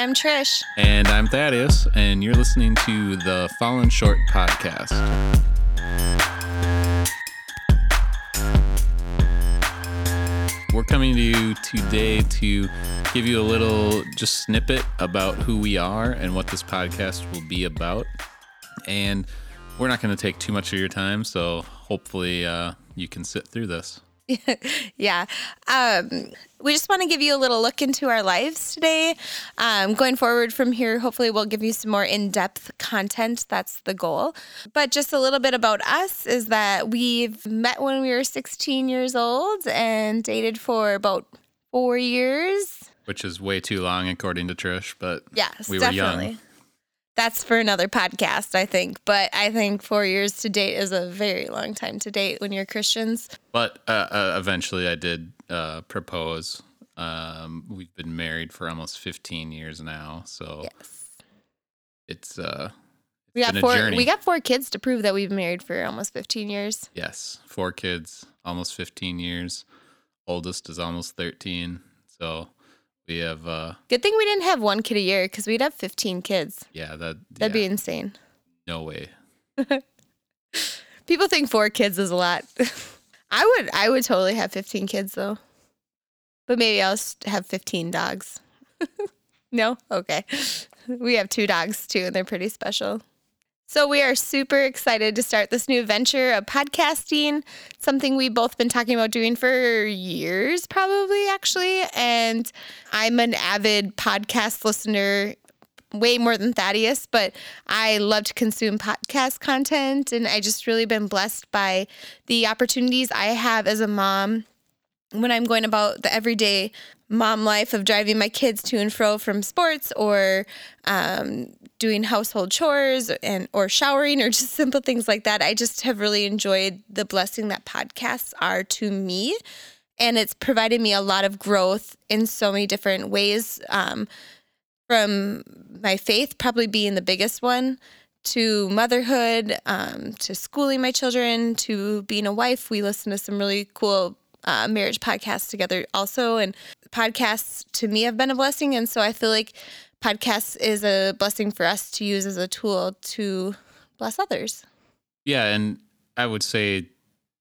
I'm Trish. And I'm Thaddeus, and you're listening to the Fallen Short podcast. We're coming to you today to give you a little just snippet about who we are and what this podcast will be about. And we're not going to take too much of your time, so hopefully uh, you can sit through this. yeah. Um, we just want to give you a little look into our lives today. Um, going forward from here, hopefully, we'll give you some more in depth content. That's the goal. But just a little bit about us is that we've met when we were 16 years old and dated for about four years. Which is way too long, according to Trish, but yes, we were definitely. young. That's for another podcast, I think. But I think four years to date is a very long time to date when you're Christians. But uh, uh, eventually, I did uh, propose. Um, we've been married for almost 15 years now, so Yes. it's uh, We got been a four journey. we got four kids to prove that we've been married for almost 15 years. yes, four kids, almost 15 years. Oldest is almost 13, so we have uh, Good thing we didn't have one kid a year because we'd have 15 kids. yeah, that That'd be insane. no way. People think four kids is a lot. I would I would totally have 15 kids though. But maybe I'll have 15 dogs. no? Okay. We have two dogs too and they're pretty special. So we are super excited to start this new venture of podcasting, something we've both been talking about doing for years probably actually, and I'm an avid podcast listener way more than Thaddeus, but I love to consume podcast content. And I just really been blessed by the opportunities I have as a mom when I'm going about the everyday mom life of driving my kids to and fro from sports or um, doing household chores and or showering or just simple things like that. I just have really enjoyed the blessing that podcasts are to me. And it's provided me a lot of growth in so many different ways. Um, from my faith probably being the biggest one to motherhood um, to schooling my children to being a wife we listen to some really cool uh, marriage podcasts together also and podcasts to me have been a blessing and so i feel like podcasts is a blessing for us to use as a tool to bless others Yeah, and I would say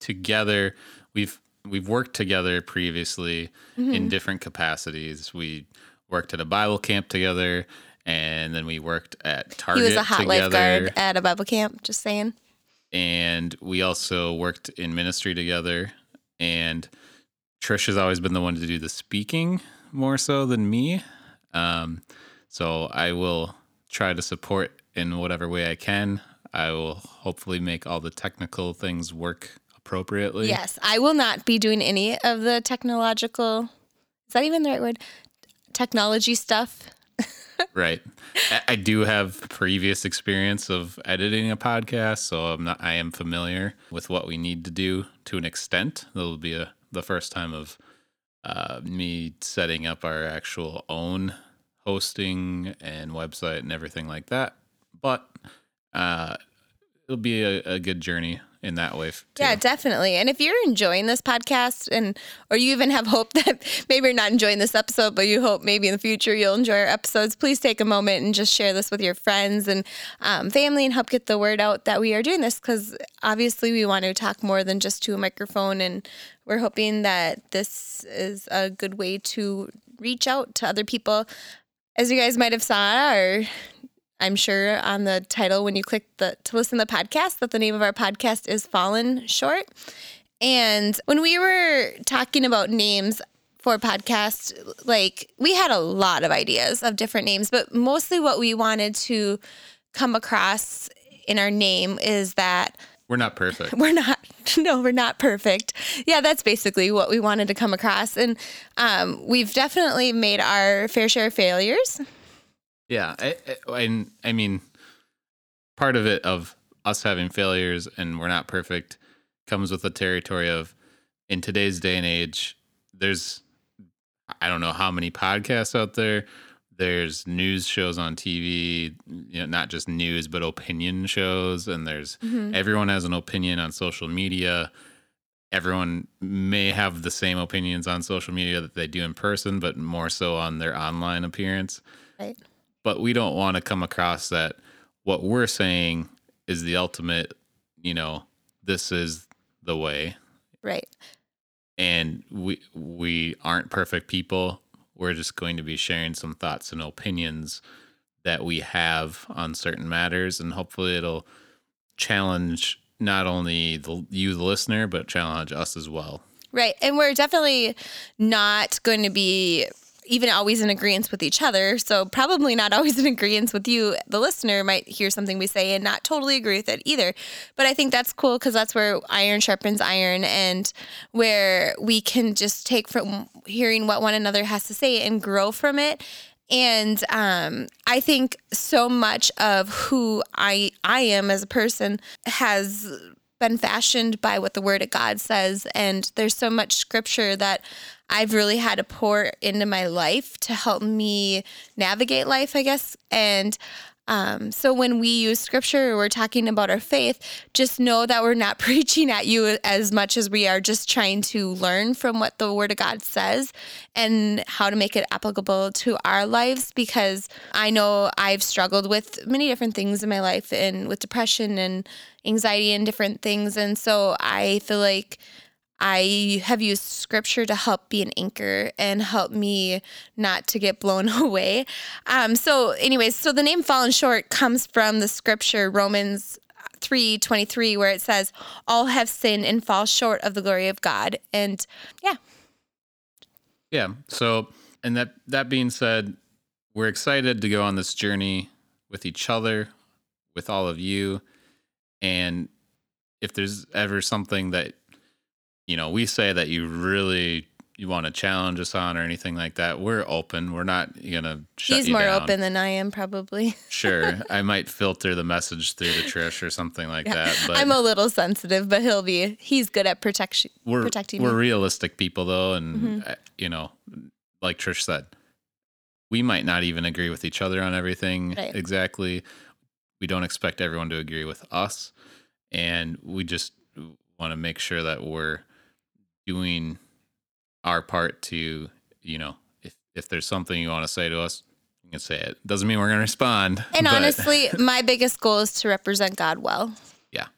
together we've we've worked together previously Mm-hmm. in different capacities. We worked at a Bible camp together, and then we worked at Target. he was a hot together. lifeguard at a bible camp just saying and we also worked in ministry together. And Trish has always been the one to do the speaking more so than me. Um, so I will try to support in whatever way I can. I will hopefully make all the technical things work appropriately. Yes, I will not be doing any of the technological. Is that even the right word? Technology stuff. Right. I- do have previous experience of editing a podcast, so I'm not I am familiar with what we need to do to an extent. That'll be a the first time of uh, me setting up our actual own hosting and website and everything like that. But uh, it'll be a, a good journey in that way. Too. Yeah, definitely. And if you're enjoying this podcast and or you even have hope that maybe you're not enjoying this episode, but you hope maybe in the future you'll enjoy our episodes, please take a moment and just share this with your friends and um, family and help get the word out that we are doing this because obviously we want to talk more than just to a microphone and we're hoping that this is a good way to reach out to other people. As you guys might have saw or I'm sure on the title when you click the to listen to the podcast that the name of our podcast is Fallen Short. And when we were talking about names for podcast, like we had a lot of ideas of different names, but mostly what we wanted to come across in our name is that We're not perfect. we're not no we're not perfect yeah that's basically what we wanted to come across and um, we've definitely made our fair share of failures Yeah, I, I, and I mean, part of it of us having failures and we're not perfect comes with the territory of in today's day and age. There's, I don't know how many podcasts out there. There's news shows on TV, you know, not just news but opinion shows, and there's mm-hmm. everyone has an opinion on social media. Everyone may have the same opinions on social media that they do in person, but more so on their online appearance. Right. But we don't want to come across that what we're saying is the ultimate, you know, this is the way. Right. And we we aren't perfect people. We're just going to be sharing some thoughts and opinions that we have on certain matters and hopefully it'll challenge not only the you the listener but challenge us as well. Right. And we're definitely not going to be even always in agreement with each other. So probably not always in agreement with you. The listener might hear something we say and not totally agree with it either. But I think that's cool because that's where iron sharpens iron and where we can just take from hearing what one another has to say and grow from it. And um, I think so much of who I I am as a person has been fashioned by what the word of God says. And there's so much scripture that I've really had to pour into my life to help me navigate life, I guess. And um, so when we use scripture, we're talking about our faith, just know that we're not preaching at you as much as we are just trying to learn from what the word of God says and how to make it applicable to our lives. Because I know I've struggled with many different things in my life and with depression and anxiety and different things. And so I feel like I have used scripture to help be an anchor and help me not to get blown away. Um, so, anyways, so the name fallen short comes from the scripture Romans 3 23, where it says, All have sinned and fall short of the glory of God. And yeah. Yeah. So, and that that being said, we're excited to go on this journey with each other, with all of you. And if there's ever something that you know, we say that you really you want to challenge us on or anything like that, we're open. We're not gonna shut He's you more down. open than I am, probably. Sure, I might filter the message through to Trish or something like that. But I'm a little sensitive, but he'll be, he's good at protection, we're protecting we're me. realistic people though, and Mhm. uh, you know, like Trish said, we might not even agree with each other on everything Right. exactly. We don't expect everyone to agree with us, and we just want to make sure that we're doing our part to, you know, if if there's something you want to say to us, you can say it. Doesn't mean we're going to respond. And but- honestly, my biggest goal is to represent God well. Yeah.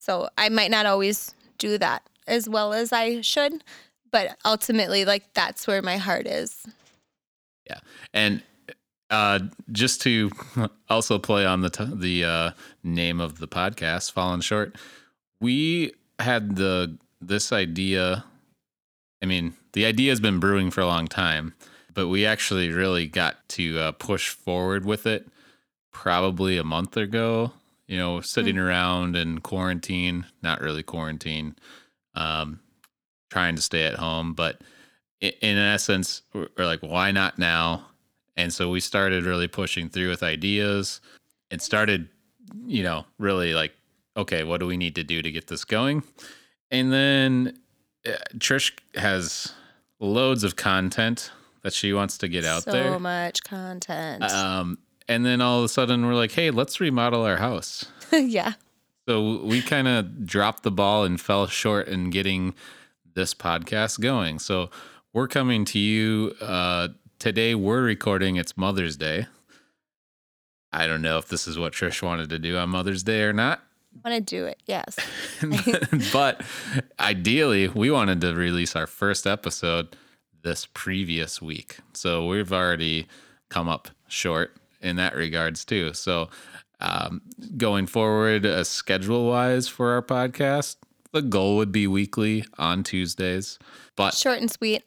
So I might not always do that as well as I should, but ultimately, like, that's where my heart is. Yeah, and uh, just to also play on the t- the uh, name of the podcast, "Fallen Short," we had the this idea. I mean, the idea has been brewing for a long time, but we actually really got to uh, push forward with it probably a month ago. You know, sitting around in quarantine, not really quarantine, um, trying to stay at home, but i- in essence, we're we're like, why not now? And so we started really pushing through with ideas and started, you know, really like, okay, what do we need to do to get this going? And then uh, Trish has loads of content that she wants to get out so there. So much content. Um, and then all of a sudden we're like, hey, let's remodel our house. yeah. So we kind of dropped the ball and fell short in getting this podcast going. So we're coming to you uh, today. We're recording. It's Mother's Day. I don't know if this is what Trish wanted to do on Mother's Day or not, want to do it. Yes. but ideally, we wanted to release our first episode this previous week. So we've already come up short in that regards too. So um, going forward, uh, schedule wise for our podcast, the goal would be weekly on Tuesdays, but Short and sweet.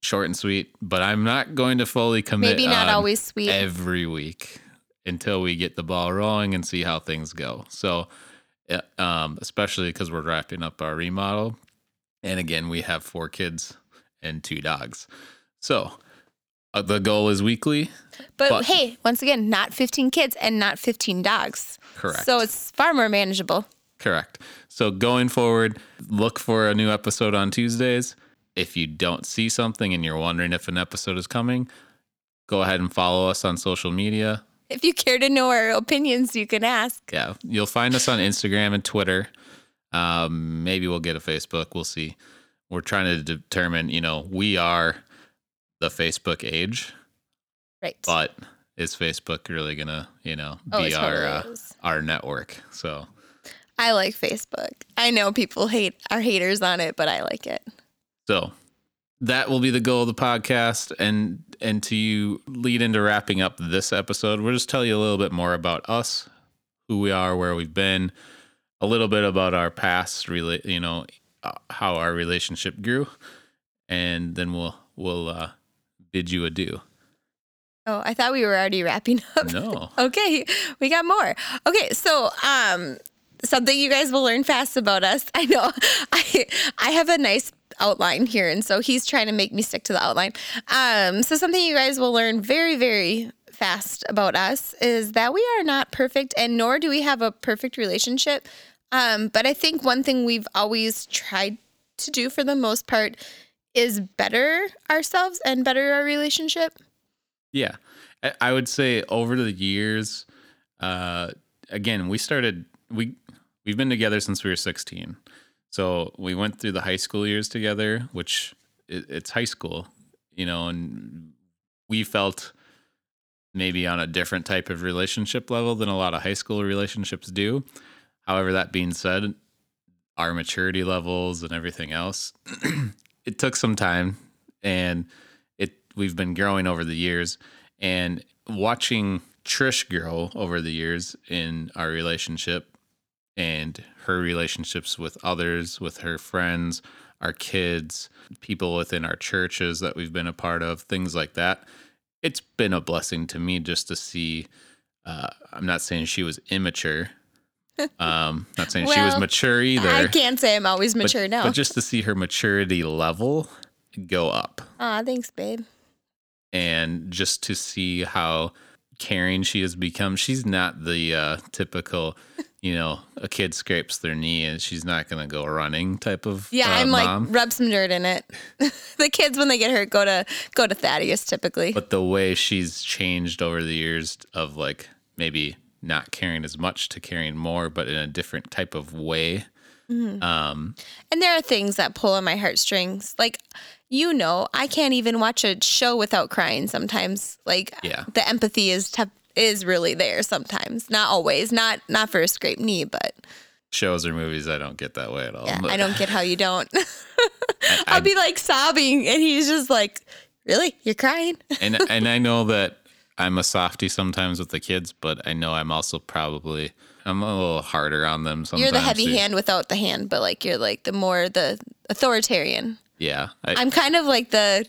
short and sweet. But I'm not going to fully commit. Maybe not always sweet. every week until we get the ball rolling and see how things go. So, um, especially because we're wrapping up our remodel, and again, we have four kids and two dogs. So, uh, the goal is weekly. but, but- hey, once again, not 15 kids and not 15 dogs. Correct. So it's far more manageable. Correct. So going forward, look for a new episode on Tuesdays. If you don't see something and you're wondering if an episode is coming, go ahead and follow us on social media. If you care to know our opinions, you can ask. Yeah, you'll find us on Instagram and Twitter. Um, maybe we'll get a Facebook. We'll see. We're trying to determine, you know, we are the Facebook age, Right. but is Facebook really gonna, you know, be Oh, it our uh, our network? So I like Facebook. I know people hate our haters on it, but I like it. So that will be the goal of the podcast. And and to you lead into wrapping up this episode, we'll just tell you a little bit more about us, who we are, where we've been, a little bit about our past, rela- you know, uh, how our relationship grew, and then we'll we'll uh, bid you adieu. Oh, I thought we were already wrapping up. No, Okay, we got more. Okay, so um something you guys will learn fast about us. I know I I have a nice outline here and so he's trying to make me stick to the outline. Um so something you guys will learn very very fast about us is that we are not perfect and nor do we have a perfect relationship. Um but I think one thing we've always tried to do for the most part is better ourselves and better our relationship. Yeah, I- would say over the years, uh, again, we started we we've been together since we were 16. So we went through the high school years together, which it, it's high school, you know, and we felt maybe on a different type of relationship level than a lot of high school relationships do. However, that being said, our maturity levels and everything else, it took some time and it we've been growing over the years and watching Trish grow over the years in our relationship and her relationships with others, with her friends, our kids, people within our churches that we've been a part of, things like that. It's been a blessing to me just to see. Uh, I'm not saying she was immature. Um, not saying she was mature either. I can't say I'm always but- mature now. But just to see her maturity level go up Aw, thanks, babe. and just to see how caring she has become. She's not the uh, typical, you know, a kid scrapes their knee and she's not going to go running type of Yeah, uh, I'm like rub some dirt in it. the kids when they get hurt go to go to Thaddeus typically. But the way she's changed over the years of like maybe not caring as much to caring more, but in a different type of way. Mm-hmm. Um, and there are things that pull on my heartstrings. Like you know, I can't even watch a show without crying sometimes. Like Yeah. the empathy is tough is really there sometimes. Not always. Not not for a scraped knee, but shows or movies, I don't get that way at all. yeah, I don't get how you don't. I- I'll be like sobbing and he's just like, Really? You're crying? and and I know that I'm a softie sometimes with the kids, but I know I'm also probably I'm a little harder on them sometimes. You're the heavy too. hand without the hand, but like you're like the more the authoritarian. Yeah, I, I'm kind of like the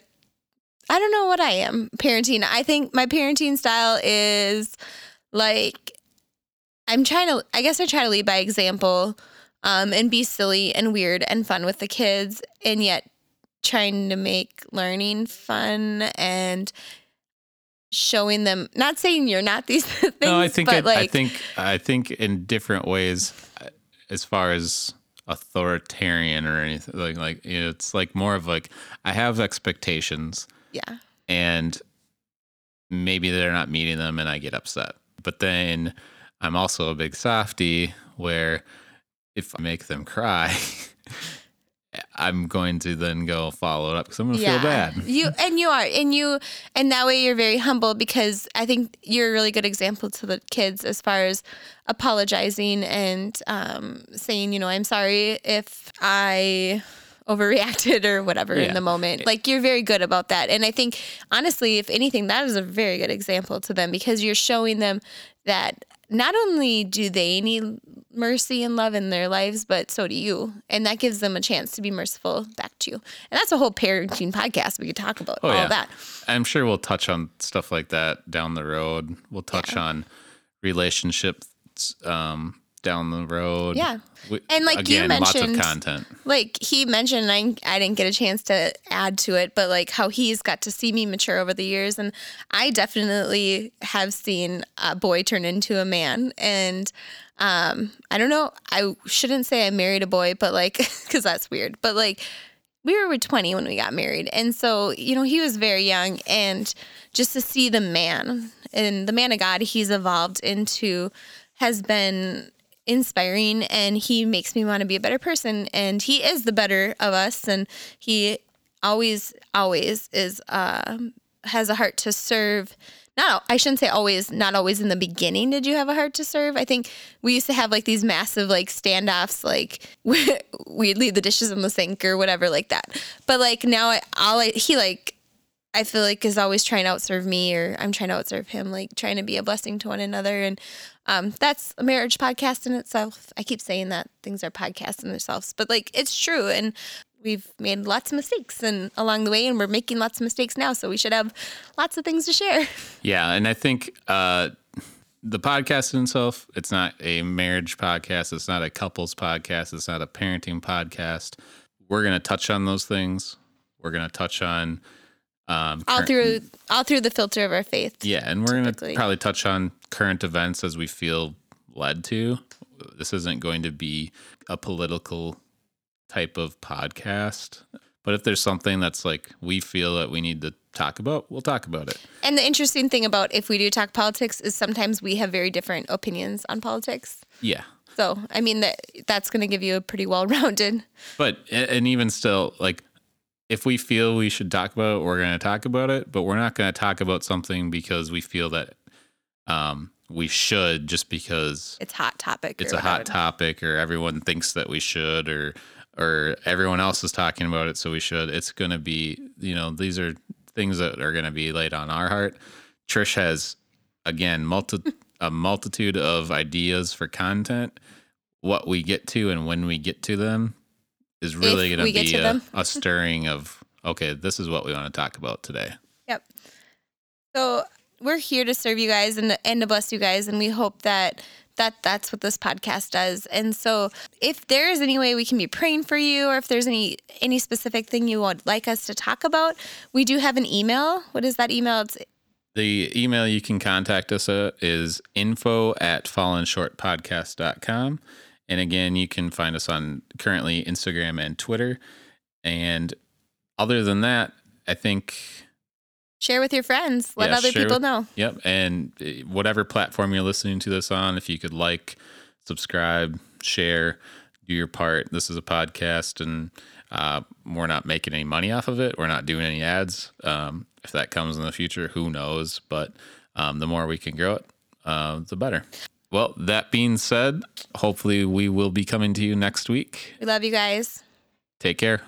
I don't know what I am parenting. I think my parenting style is like I'm trying to I guess I try to lead by example um and be silly and weird and fun with the kids and yet trying to make learning fun and showing them not saying you're not these things no, I think but I, like I think I think in different ways, uh, as far as authoritarian or anything like like you know, it's like more of like I have expectations yeah and maybe they're not meeting them and I get upset. But then I'm also a big softie where if I make them cry, I'm going to then go follow it up because I'm going to feel bad. You and you are and you and that way you're very humble because I think you're a really good example to the kids as far as apologizing and um, saying, you know, I'm sorry if I overreacted or whatever in the moment. Like you're very good about that. And I think honestly, if anything, that is a very good example to them because you're showing them that not only do they need mercy and love in their lives, but so do you. And that gives them a chance to be merciful back to you. And that's a whole parenting podcast. We could talk about Oh, all yeah. that. I'm sure we'll touch on stuff like that down the road. We'll touch on relationships um, down the road. Yeah. We- And like you again, of mentioned- content. Like he mentioned, I, I didn't get a chance to add to it, but like how he's got to see me mature over the years. And I definitely have seen a boy turn into a man. And um, I don't know, I shouldn't say I married a boy, but like, because that's weird. But like, we were 20 when we got married. And so, you know, he was very young. And just to see the man and the man of God he's evolved into has been inspiring. And he makes me want to be a better person. And he is the better of us. And he always, always is uh, has a heart to serve. Not, I shouldn't say always, not always in the beginning did you have a heart to serve. I think we used to have like these massive like standoffs, like we'd leave the dishes in the sink or whatever like that. But like now, I, all I, he like, I feel like is always trying to outserve me or I'm trying to outserve him, like trying to be a blessing to one another. And um, that's a marriage podcast in itself. I keep saying that things are podcasts in themselves, but like it's true. And we've made lots of mistakes and along the way and we're making lots of mistakes now so we should have lots of things to share. Yeah and i think uh the podcast in itself it's not a marriage podcast it's not a couples podcast it's not a parenting podcast. We're going to touch on those things. We're going to touch on um, all through all through the filter of our faith yeah and we're going to probably touch on current events as we feel led to. This isn't going to be a political type of podcast. But if there's something that's like we feel that we need to talk about, we'll talk about it. And the interesting thing about if we do talk politics is sometimes we have very different opinions on politics. Yeah. So, I mean that that's going to give you a pretty well-rounded. But and even still like if we feel we should talk about it, we're going to talk about it, but we're not going to talk about something because we feel that um we should just because it's hot topic. It's a hot topic or everyone thinks that we should or or everyone else is talking about it, so we should. It's going to be, you know, these are things that are going to be laid on our heart. Trish has, again, multi- a multitude of ideas for content. What we get to and when we get to them is really going to be a, a stirring of, okay, this is what we want to talk about today. Yep. So we're here to serve you guys and, and to bless you guys. And we hope that that that's what this podcast does. And so if there is any way we can be praying for you or if there's any any specific thing you would like us to talk about, we do have an email. What is that email? It's the email you can contact us at is info at fallenshortpodcast.com. And again, you can find us on currently Instagram and Twitter. And other than that, I think share with your friends. Let yeah, other people with, know. Yep and eh, whatever platform you're listening to this on if you could like subscribe share do your part. This is a podcast and uh, we're not making any money off of it. We're not doing any ads. Um, if that comes in the future who knows? But um, the more we can grow it uh, the better. Well that being said hopefully we will be coming to you next week. We love you guys. Take care